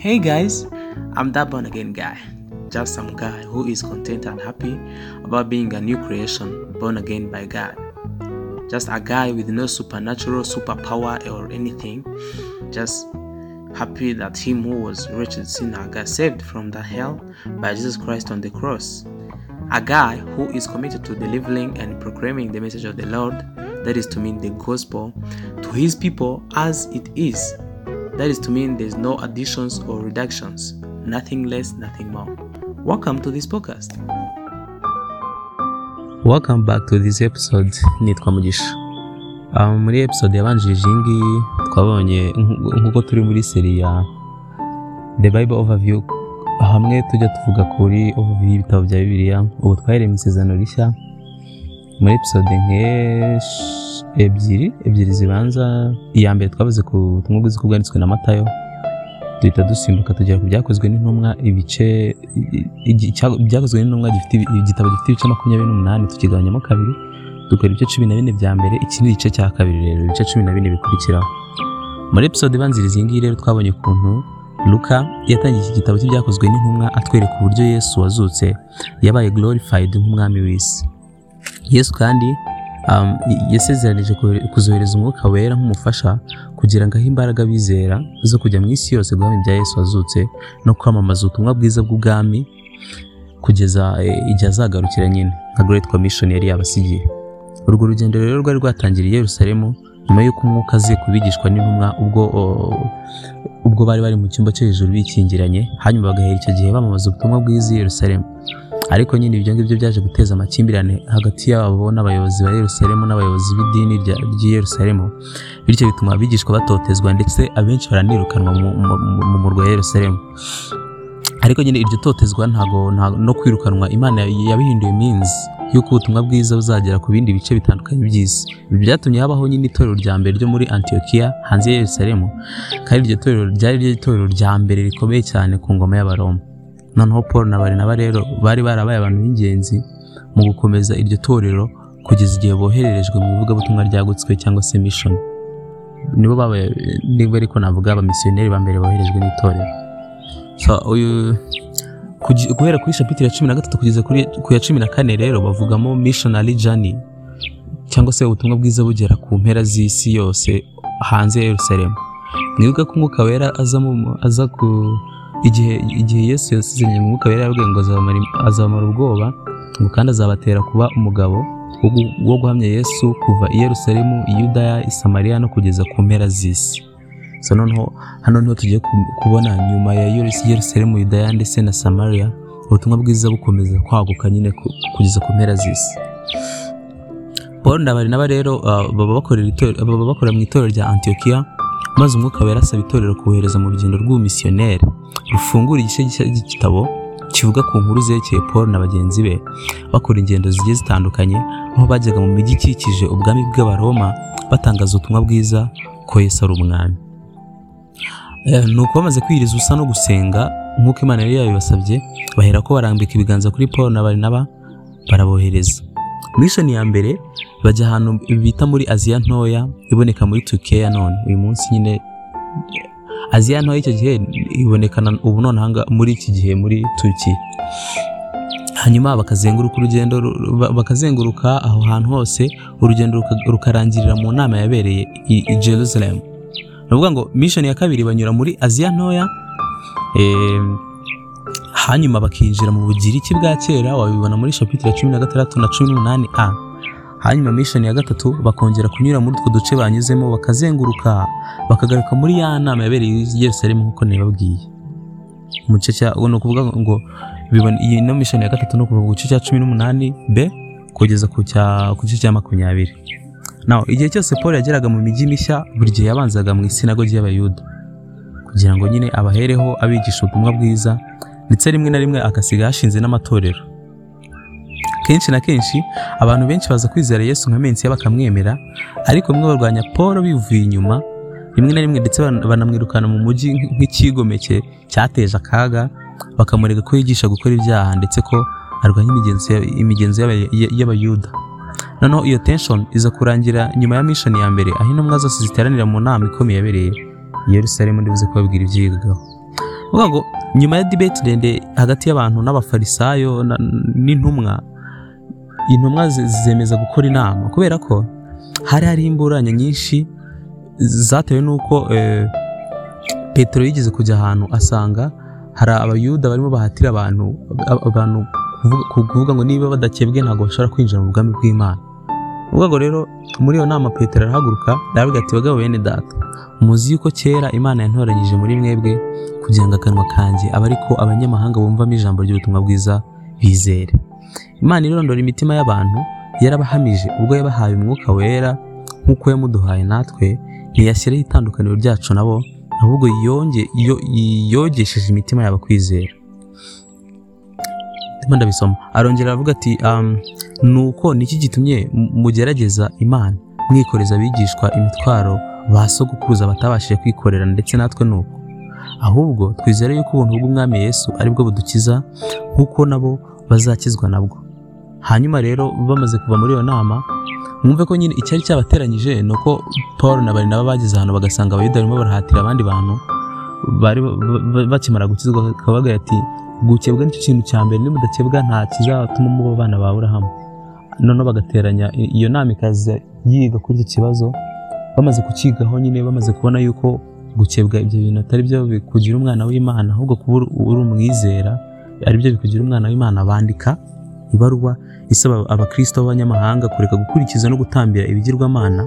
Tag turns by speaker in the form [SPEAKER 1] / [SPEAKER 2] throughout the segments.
[SPEAKER 1] Hey guys, I'm that born again guy. Just some guy who is content and happy about being a new creation born again by God. Just a guy with no supernatural superpower or anything. Just happy that him who was wretched sinner got saved from the hell by Jesus Christ on the cross. A guy who is committed to delivering and proclaiming the message of the Lord, that is to mean the gospel, to his people as it is. That is to mean there's no additions or reductions, nothing less, nothing more. Welcome to this podcast.
[SPEAKER 2] Welcome back to this episode nitwa Mugisha um, muri episode yabanjirije iyi ngiyi twabonye nk'uko turi muri seri ya The Bible Overview hamwe tujya tuvuga kuri overview y'ibitabo bya Bibiliya ubu twahereye mu isezerano rishya muri episode nk'esh- ebyiri ebyiri zibanza. Iya mbere twavuze ku butumwa bwiza bwanditswe na Matayo. Duhita dusimbuka tugera ku byakozwe n'intumwa ibice ibyakozwe n'intumwa gifite igitabo gifite ibice makumyabiri n'umunani tukigabanyamo kabiri. Dukora ibice cumi na bine bya mbere iki ni igice cya kabiri rero ibice cumi na bine bikurikiraho muri episode ibanziriza iyi ngiyi rero twabonye ukuntu Luka yatangiye iki gitabo cy'ibyakozwe n'intumwa atwereka uburyo Yesu wazutse. Yabaye glorified nk'umwami w'isi. Yesu kandi yasezeranije kohere- kuzohereza umwuka wera nk'umufasha kugira ngo ahe imbaraga abizera zo kujya mu isi yose guhamya ibya Yesu wazutse no kwamamaza ubutumwa bwiza bw'ubwami kugeza eh, igihe azagarukira nyine nka Great Commission yari yabasigiye. Urwo rugendo rero rwari rwatangiriye i Yerusalemu nyuma y'uko umwuka aziye kubigishwa n'intumwa ubwo ubwo bari bari mu cyumba cyo hejuru bikingiranye hanyuma bagahera icyo gihe bamamaza ubutumwa bwiza i Yerusalemu. Ariko nyine ibyo ngibyo byaje guteza amakimbirane hagati yabo n'abayobozi ba Yerusalemu n'abayobozi b'idini ry'i Yerusalemu bityo bituma abigishwa batotezwa ndetse abenshi baranirukanwa mu, mu, mu- mu murwa wa Yerusalemu. Ariko nyine iryo totezwa ntago nta- no kwirukanwa Imana yabihinduye means y'uko ubutumwa bwiza buzagera ku bindi bice bitandukanye by'isi. Ibi byatumye habaho nyine itorero rya mbere ryo muri Antiokia hanze ya Yerusalemu kandi iryo torero ryari ryo itorero rya mbere rikomeye cyane ku ngoma y'Abaroma. Noneho Paul na Barinaba rero bari barabaye abantu b'ingenzi mu gukomeza iryo torero kugeza igihe bohererejwe mu ivugabutumwa ryagutswe cyangwa se mission. Nibo babaye niba ariko navuga abamisiyoneri ba mbere boherejwe n'itorero. Guhera kuri shapitire ya cumi na gatatu kugeza ku ya cumi na kane rero bavugamo missionary journey cyangwa se ubutumwa bwiza bugera ku mpera z'isi yose hanze ya Yerusalemu. Mwibuke ko umwuka wera aza ku igihe igihe Yesu yasezeranye mu mwuka wera yabwiye ngo azabamara ubwoba ngo kandi azabatera kuba umugabo wo gu- wo guhamya Yesu kuva i Yerusalemu i Yudaya i no kugeza ku mpera z'isi. Noneho hano ni ho tugiye ku- kubona nyuma ya Yerus- Yerusalemu Yudaya ndetse na Samariya ubutumwa bwiza bukomeza kwaguka nyine ku- kugeza ku mpera z'isi. Paul na Barinaba rero uh, baba bakorera mu itorero rya Antiokia maze umwuka wera asaba itorero kubohereza mu rugendo rw'ubumisiyoneri rufungura igice gishya cy'igitabo kivuga ku nkuru zerekeye Paul na bagenzi be. Bakora ingendo zigiye zitandukanye aho bajyaga mu mijyi ikikije ubwami bw'abaroma batangaza ubutumwa bwiza ko Yesu ari umwami. Eh, ni uko bamaze kwiyiriza ubusa no gusenga nk'uko Imana yari yabibasabye bahera ko barambika ibiganza kuri Paul na Barinaba barabohereza. Mission ya mbere bajya ahantu bita muri Aziya ntoya iboneka muri Turukiya none. Uyu munsi nyine Aziya ntoya icyo gihe ibonekana ubu none ahanga muri iki gihe muri Turukiya hanyuma bakazenguruka urugendo ru- ba- bakazenguruka aho hantu hose urugendo ruka- rukarangirira mu nama yabereye i, Jerusalem. Ni ukuvuga ngo mission ya kabiri banyura muri Aziya ntoya eh, hanyuma bakinjira mu bugiriki bwa kera wabibona muri shapitire cumi na gatandatu na cumi n'umunani a. Hanyuma mission ya gatatu bakongera kunyura muri utwo duce banyuzemo bakazenguruka bakagaruka muri ya nama yabereye i Yerusalemu nk'uko nabibabwiye. Mu gice cya ni ukuvuga ngo iyi no mission ya gatatu no kuva ku gice cya cumi n'umunani b kugeza ku gice cya makumyabiri. Naho igihe cyose Paul yageraga mu mijyi mishya buri gihe yabanzaga mu isinagogi y'abayuda. Kugira ngo nyine abahereho abigisha ubutumwa bwiza ndetse rimwe na rimwe agasiga hashinze n'amatorero. Kenshi na kenshi abantu benshi baza kwizera Yesu nka mensi bakamwemera ariko bamwe barwanya Paul bivuye inyuma rimwe na rimwe ndetse ban- banamwirukana mu mujyi nk- nk'ikigomeke cyateje akaga bakamurega ko yigisha gukora ibyaha ndetse ko arwanya imigenzo y'abayuda. Noneho iyo tension iza kurangira nyuma ya mission ya mbere aho intumwa zose ziteranira mu nama ikomeye yabereye i Yerusalemu ndibuze kubabwira ibyigagaho ngo nyuma ya debate ndende hagati y'abantu n'abafarisayo na- n'intumwa intumwa zemeza gukora inama. Kubera ko hari hariho imburanya nyinshi zatewe n'uko eh, petero yigeze kujya ahantu asanga hari abayuda barimo bahatira abantu kuvuga ngo niba badakebwe ntabwo bashobora kwinjira mu bwami bw'imana. Uvuga ngo rero muri iyo nama petero arahaguruka aravuga ati bagabo bene data muzi yuko kera imana yantoranyije muri mwebwe kugira ngo akanwa kanjye abe ariko abanyamahanga bumvamo ijambo ry'ubutumwa bwiza bizere. Imana irondora imitima y'abantu yarabahamije ubwo yabahaye umwuka wera nk'uko yamuduhaye natwe ntiyashyiraho itandukaniro ryacu nabo ahubwo yogesheje imitima yabo kwizera. Ndabisoma. Arongera aravuga ati um, nuko niki gitumye mu- mugerageza imana? Mwikoreza abigishwa imitwaro ba sogokuruza batabashije kwikorera ndetse natwe nuko ahubwo twizere yuko ubuntu bw'umwami yesu ari bwo budukiza nk'uko nabo bazakizwa nabwo hanyuma rero bamaze kuva muri iyo nama mwumve ko nyine icyari cyabateranyije ni uko paul na barinaba bageze ahantu bagasanga abayuda barimo barahatira abandi bantu bari ba- ba- bakimara gukizwa akabaga ati gukebwa ni cyo kintu cya mbere nimudakebwa nta kizatuma muba abana ba aburahamu. Noneho bagateranya iyo nama ikaza yiga kuri icyo kibazo bamaze kukigaho nyine bamaze kubona yuko gukebwa ibyo bintu atari byo bikugira umwana w'imana ahubwo kuba uri- umwizera ari byo bikugira umwana w'imana bandika ibaruwa isaba abakristo b'abanyamahanga kureka gukurikiza no gutambira ibigirwamana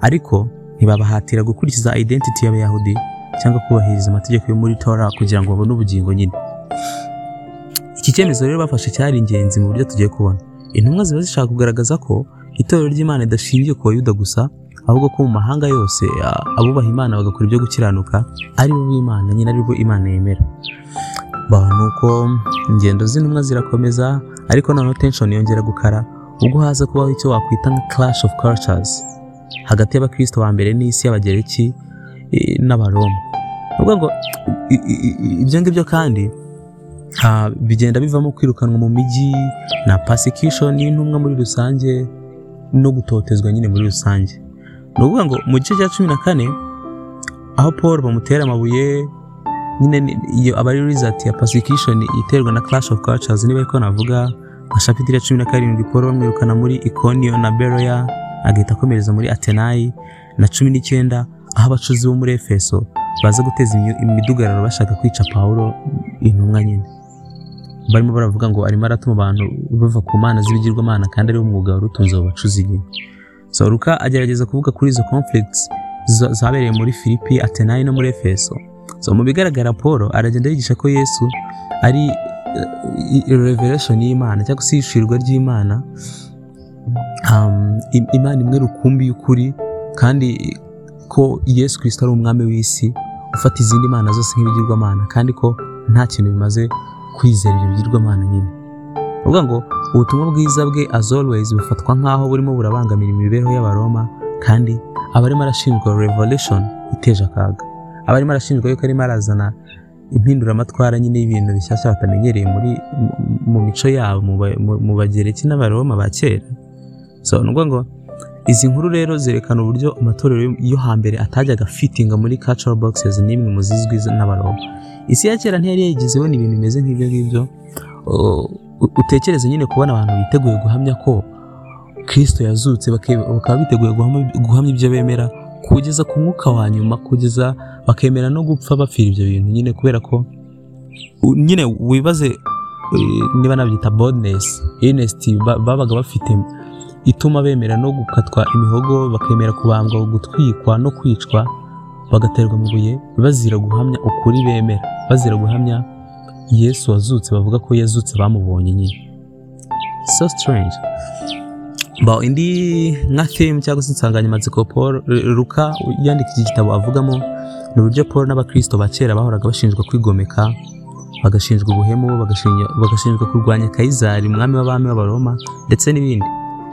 [SPEAKER 2] ariko ntibabahatira gukurikiza identity y'abayahudi cyangwa kubahiriza amategeko yo muri tora kugira ngo babone ubugingo nyine. Iki cyemezo rero bafashe cyari ingenzi mu buryo tugiye kubona. Intumwa ziba zishaka kugaragaza ko itorero ry'imana ridashingiye ku bayuda gusa ahubwo ko mu mahanga yose abubaha imana bagakora ibyo gukiranuka ari bo b'imana nyine ari bo imana yemera. Nuko ingendo z'intumwa zirakomeza ariko noneho tension yongera gukara ubwo haza kubaho icyo wakwita nka clash of cultures hagati y'abakristo ba mbere n'isi y'abagereki n'abaroma. Ukuvuga ngo ibyo ngibyo kandi bigenda bivamo kwirukanwa mu mijyi na persecution y'intumwa muri rusange no gutotezwa nyine muri rusange. Ni ukuvuga ngo mu gice cya cumi na kane aho paul bamutera amabuye nyine iyo aba ari result ya persecution iterwa na clash of cultures niba ariko navuga nka shapitire ya cumi na karindwi paul bamwirukana muri ikonio na beroya agahita akomereza muri atenayi na cumi n'icyenda aho abacuzi bo muri efeso baza guteza imidugararo bashaka kwica pawulo intumwa nyine. Barimo baravuga ngo arimo aratuma abantu bava ku mana z'ibigirwamana kandi ari wo mwuga wari utunze abo bacuzi nyine so luka agerageza kuvuga kuri izo conflicts za- zabereye muri filipi atenayi no muri efeso. So mu bigaragara paul aragenda yigisha ko yesu ari revelation y'imana cyangwa se ishirirwa ry'imana um, im- imana imwe rukumbi y'ukuri kandi ko yesu kirisito ari umwami w'isi ufata izindi mana zose nk'ibigirwamana kandi ko nta kintu bimaze kwizera ibyo bigirwamana nyine. Uvuga ngo ubutumwa bwiza bwe as always bufatwa nk'aho burimo burabangamira imibereho y'abaroma kandi aba arimo arashinjwa revolution iteje akaga. Aba arimo arashinjwa yuko arimo arazana impinduramatwara nyine y'ibintu bishyashya batamenyereye muri mu- mico yabo mu bagereki n'abaroma ba kera. So ni ukuvuga ngo izi nkuru rero zerekana uburyo amatorero yo- hambere atajyaga fitinga muri cultural boxes n'imwe mu zizwi n'abaroma isi ya kera ntiyari ibona ibintu bimeze nk'ibyo ngibyo. Utekereze nyine kubona abantu biteguye guhamya ko kirisito yazutse bakaba biteguye guhamya- ibyo bemera kugeza ku mwuka wa nyuma kugeza bakemera no gupfa bapfira ibyo bintu. Nyine kubera ko nyine wibaze eh, niba nabyita boldness ba- babaga bafite ituma bemera no gukatwa imihogo bakemera kubambwa gutwikwa no kwicwa bagaterwa amabuye bazira guhamya ukuri bemera. Bazira guhamya yesu wazutse bavuga ko yazutse bamubonye nyine. So strange. Ba indi nka theme cyangwa se insanganyamatsiko paul ruka yandika iki gitabo avugamo ni uburyo paul n'abakristo ba kera bahoraga bashinjwa kwigomeka bagashinjwa ubuhemu bagashinjwa kurwanya kayizari umwami w'abami w'abaroma ndetse n'ibindi.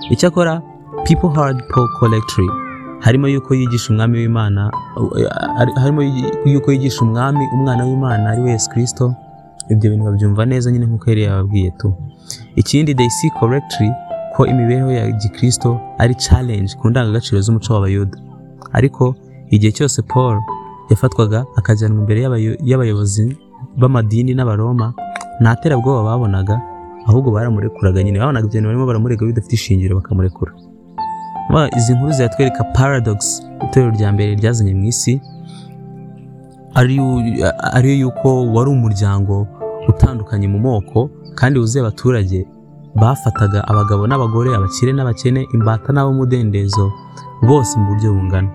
[SPEAKER 2] Icyakora people hard paul collectory. Harimo yuko yigisha umwami w'imana harimo yuko yigisha umwami umwana w'imana ari we yesu kirisito ibyo bintu babyumva neza nyine nk'uko yari yababwiye tu. Ikindi they see correctly ko imibereho ya gikristo ari challenge ku ndangagaciro z'umuco w'abayuda. Ariko igihe cyose paul yafatwaga akajyanwa imbere y'abayo- y'abayobozi b'amadini n'abaroma nta terabwoba babonaga. Ahubwo baramurekuraga nyine babonaga ibyo bintu barimo baramurega bidafite ishingiro bakamurekura. Ba- izi nkuru ziratwereka paradox itorero rya mbere ryazanye mu isi ariyo yuko wari umuryango utandukanye mu moko kandi wuzuye abaturage bafataga abagabo n'abagore abakire n'abakene imbata n'ab'umudendezo bose mu buryo bungana.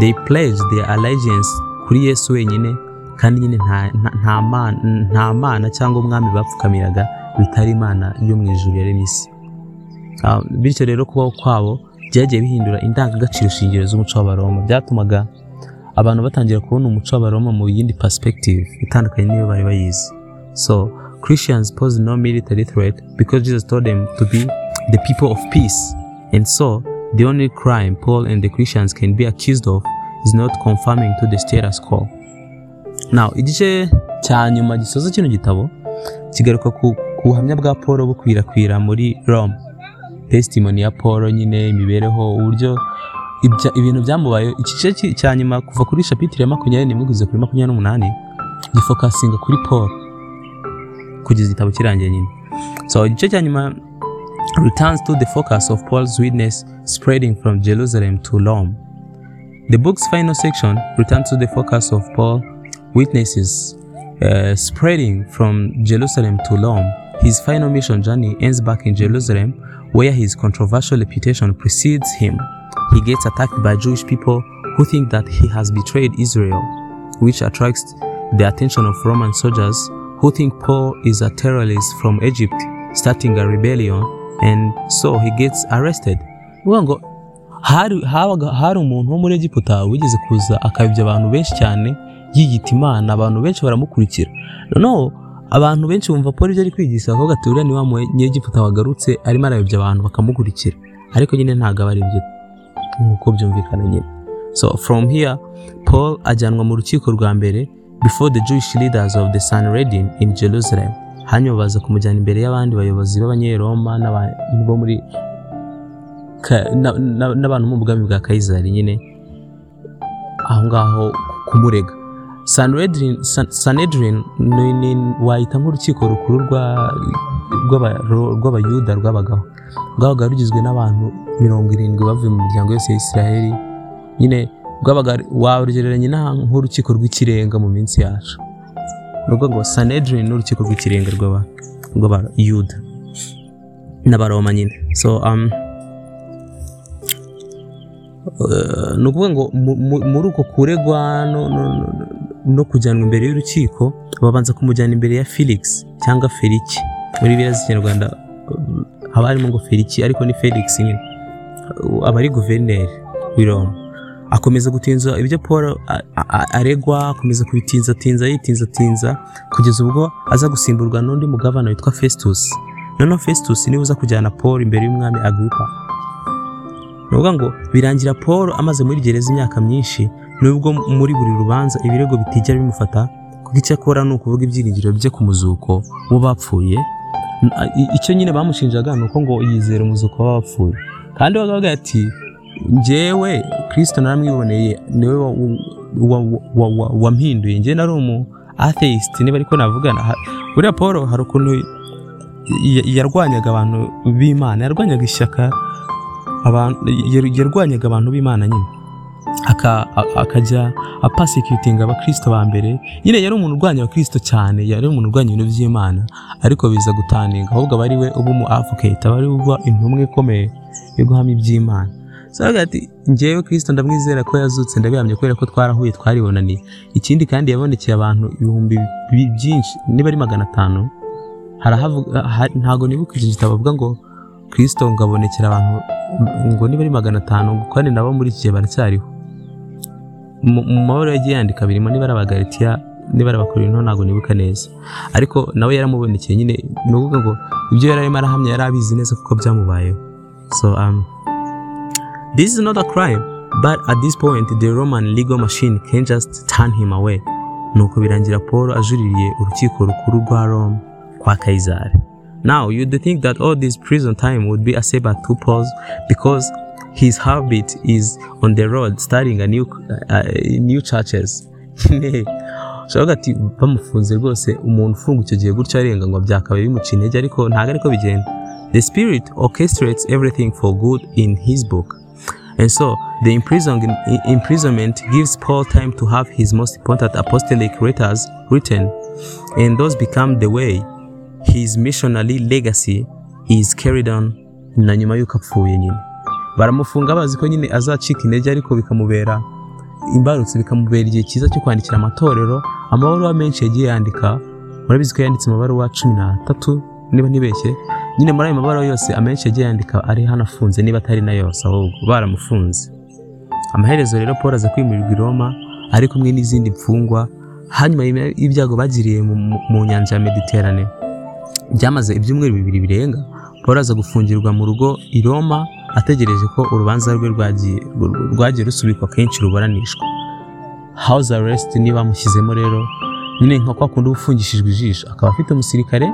[SPEAKER 2] They pledged their allegiance kuri yesu wenyine kandi nyine nta mana cyangwa umwami bapfukamiraga bitari imana yo mu ijuru yaremye isi Ah, bityo rero kubaho kwabo byagiye bihindura indangagaciro shingiro z'umuco w'abaroma. Byatumaga abantu batangira kubona umuco w'abaroma mu yindi perspective itandukanye n'iyo bari bayizi. So christians pose no military threat because jesus told them to be the people of peace. And so the only crime paul and the christians can be accused of is not conforming to the status quo. Now igice cya nyuma gisoza kino gitabo kigaruka ku, ku buhamya bwa paul bukwirakwira muri rome. Testimony ya paul nyine imibereho uburyo ibintu byamubaye igice ki- cya nyuma kuva kuri shapitire ya makumyabiri n'imwe kuri makumyabiri n'umunani kuri paul kugeza igitabo kirangiye nyine. So igice cya returns to the focus of paul's witness spreading from jerusalem to rome. The book's final section returns to the focus of paul witnesses uh, spreading from jerusalem to rome his final mission journey ends back in jerusalem where his controversial reputation precedes him he gets attacked by Jewish people who think that he has betrayed Israel, which attracts the attention of Roman soldiers who think Paul is a terrorist from Egypt starting a rebellion, and so he gets arrested. Habaga hari umuntu wo muri Egiputa wigeze kuza akayobya abantu benshi cyane yiyita Imana, abantu benshi baramukurikira. Noneho abantu benshi bumva Paul ibyo ari kwigisha bakavuga ati uriya ni wa munyegiputa wagarutse arimo arayobya abantu bakamukurikira ariko nyine ntabwo aba ari byo nk'uko byumvikana nyine. So from here paul ajyanwa mu rukiko rwa mbere before the jewish leaders of the sanhedrin in jerusalem. Hanyuma baza kumujyana imbere y'abandi bayobozi b'abanyeroma n'abantu bo muri n'abantu mu bwami bwa kayizari nyine aho ngaho kumurega. Sanhedrin San- sanhedrin ni- ni- wahita nk'urukiko rukuru rwa- rw'aba- rw'abayuda rwabagaho. Rwabaga rugizwe n'abantu mirongo irindwi bavuye mu miryango yose ya isiraheli. Nyine rwabaga warugereranya nk'urukiko rw'ikirenga mu minsi yacu. Ni ukuvuga ngo sanhedrin ni urukiko rw'ikirenga rw'aba- rw'abayuda. N'abaroma nyine. So um, uh, ni ukuvuga ngo mu- mu- muri uko kuregwa no, kujyanwa imbere y'urukiko babanza kumujyana imbere ya felix cyangwa feliki muri biriya z'ikinyarwanda haba harimo ngo feliki ariko ni felix nyine. Aba ari guverineri w'i Roma. Akomeza gutinza ibyo paul aregwa akomeza kubitinzatinza yitinzatinza kugeza ubwo aza gusimburwa n'undi mugabane witwa festus. Noneho festus ni we uza kujyana paul imbere y'umwami agripa. Ni ngo birangira paul amaze muri gereza imyaka myinshi nubwo muri buri rubanza ibirego bitijya bimufata kuko icyo akora ni ukuvuga ibyiringiro bye ku muzuko w'abapfuye icyo nyine bamushinjaga ni uko ngo yizera umuzuko w'abapfuye kandi bakavuga ati njyewe kirisito naramwiboneye ni we wa- wa- wa- wa- wampinduye. Njye nari umu atheist. Niba ariko navugana buriya paul hari ukuntu ya- yarwanyaga abantu b'imana yarwanyaga ishyaka yarwanyaga abantu b'imana nyine. Akajya apasikitinga abakristo ba mbere nyine yari umuntu urwanya abakristo cyane yari umuntu urwanya ibintu by'imana ariko biza gutaninga ahubwo aba ari we uba umu advocate aba ari we intumwa ikomeye yo guhamya iby'imana njyewe kristo ndamwizera ko yazutse ndabihamya kubera ko twarahuye twaribonaniye. Ikindi kandi yabonekeye abantu ibihumbi bi- byinshi niba ari magana atanu ntago nibuka icyo gitabo bavuga ngo kristo ngo abonekera abantu ngo niba ari magana atanu kandi nabo muri iki gihe baracyariho. Mu mabara yagiye yandika birimo niba ari abagalitiya niba ari abakorinto ntabwo nibuka neza. Ariko nawe yaramubonekeye nyine ni ukuvuga ngo ibyo yari arimo arahamya yari abizi neza kuko byamubayeho. So um, this is not a crime but at this point the roman legal machine can just turn him away. Nuko birangira paul ajuririye urukiko rukuru rwa rome kwa kayizari. Now you'd think that all this prison time would be a saber to Paul's because his habit is on the road starting a new uh, new churches. Ushobora ati bamufunze rwose umuntu ufunga icyo gihe gutyo arenga ngo byakabaye bimuca intege ariko ntabwo ariko bigenda. The spirit orchestrates everything for good in his book. And so the imprisonment gives Paul time to have his most important apostolic letters written. And those become the way his missionary legacy is carried on na nyuma y'uko apfuye nyine. Baramufunga bazi ko nyine azacika intege ariko bikamubera imbarutso bikamubera igihe cyiza cyo kwandikira amatorero amabaruwa menshi yagiye yandika. Murabizi ko yanditse amabaruwa cumi n'atatu niba ntibeshye. Nyine muri ayo mabaruwa yose amenshi yagiye yandika ari hano afunze niba atari na yose ahubwo baramufunze. Amaherezo rero paul aza kwimurirwa i roma ari kumwe n'izindi mfungwa hanyuma y'ibyago bagiriye mu nyanja ya mediterane. Byamaze ibyumweru bibiri birenga paul aza gufungirwa mu rugo i roma ategereje ko urubanza rwe rwagiye rusubikwa kenshi ruburanishwa. House arrest niba bamushyizemo rero nyine nka kwa kundi ufungishijwe ijisho. Akaba afite umusirikare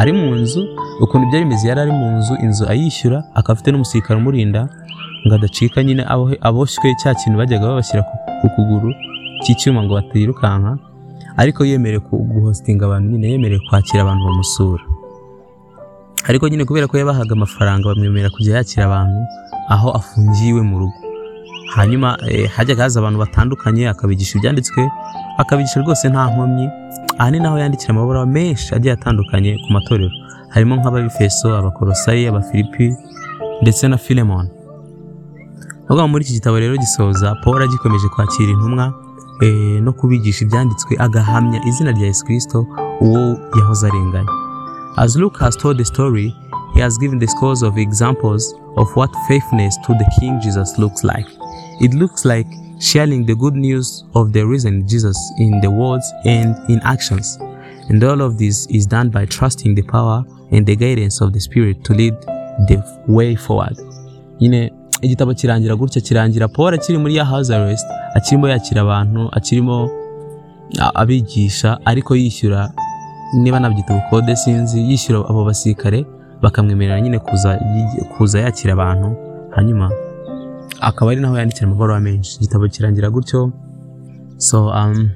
[SPEAKER 2] ari mu nzu ukuntu byari bimeze yari ari mu nzu inzu ayishyura akaba afite n'umusirikare umurinda ngo adacika nyine abo- aboshywe cya kintu bajyaga babashyira ku kuguru cy'icyuma ngo batirukanka. Ariko yemerewe guhostinga abantu nyine yemerewe kwakira abantu bamusura. Ariko nyine kubera ko yabahaga amafaranga bamwemerera kujya yakira abantu aho afungiwe mu rugo. Hanyuma eh, hajyaga haza abantu batandukanye akabigisha ibyanditswe akabigisha rwose nta nkomyi. Aha ni naho yandikira amabaruwa menshi agiye atandukanye ku matorero. Harimo nk'ababifeso abakorosayi abafilipi ndetse na filemon Ahubwo muri iki gitabo rero gisoza paul agikomeje kwakira intumwa Eh, no kubigisha ibyanditswe agahamya izina rya yesu uwo yahoze arenganya As Luke has told the story, he has given the scores of examples of what faithfulness to the King Jesus looks like. It looks like sharing the good news of the risen Jesus in the words and in actions. And all of this is done by trusting the power and the guidance of the Spirit to lead the way forward. nyine igitabo kirangira gutya kirangira paul akiri muri ya house arrest akirimo yakira abantu akirimo abigisha ariko yishyura niba nabyita ubukode sinzi yishyura abo basirikare bakamwemerera nyine kuza yakira abantu hanyuma akaba ari naho yandikira amabaruwa menshi. Igitabo kirangira gutyo so um,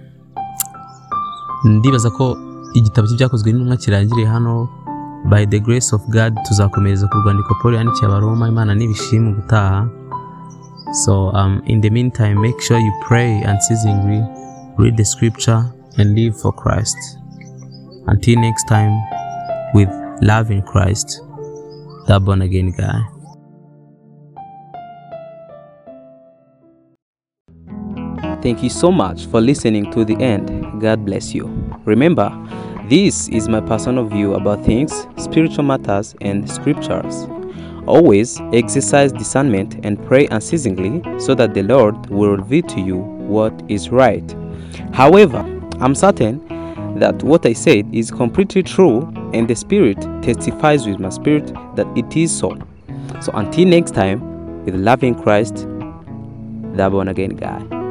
[SPEAKER 2] ndibaza ko igitabo cye byakozwe n'intumwa kirangiriye hano by the grace of god tuzakomereza ku rwandiko paul yandikiye abaroma imana nibishima gutaha so um, in the meantime make sure you pray unceasingly read the scripture and live for christ until next time with love in christ the born again guy
[SPEAKER 1] Thank you so much for listening to the end. God bless you. Remember, this is my personal view about things, spiritual matters, and scriptures. Always exercise discernment and pray unceasingly so that the Lord will reveal to you what is right. However, I'm certain that what I said is completely true, and the Spirit testifies with my spirit that it is so. So until next time, with loving Christ, the born again guy.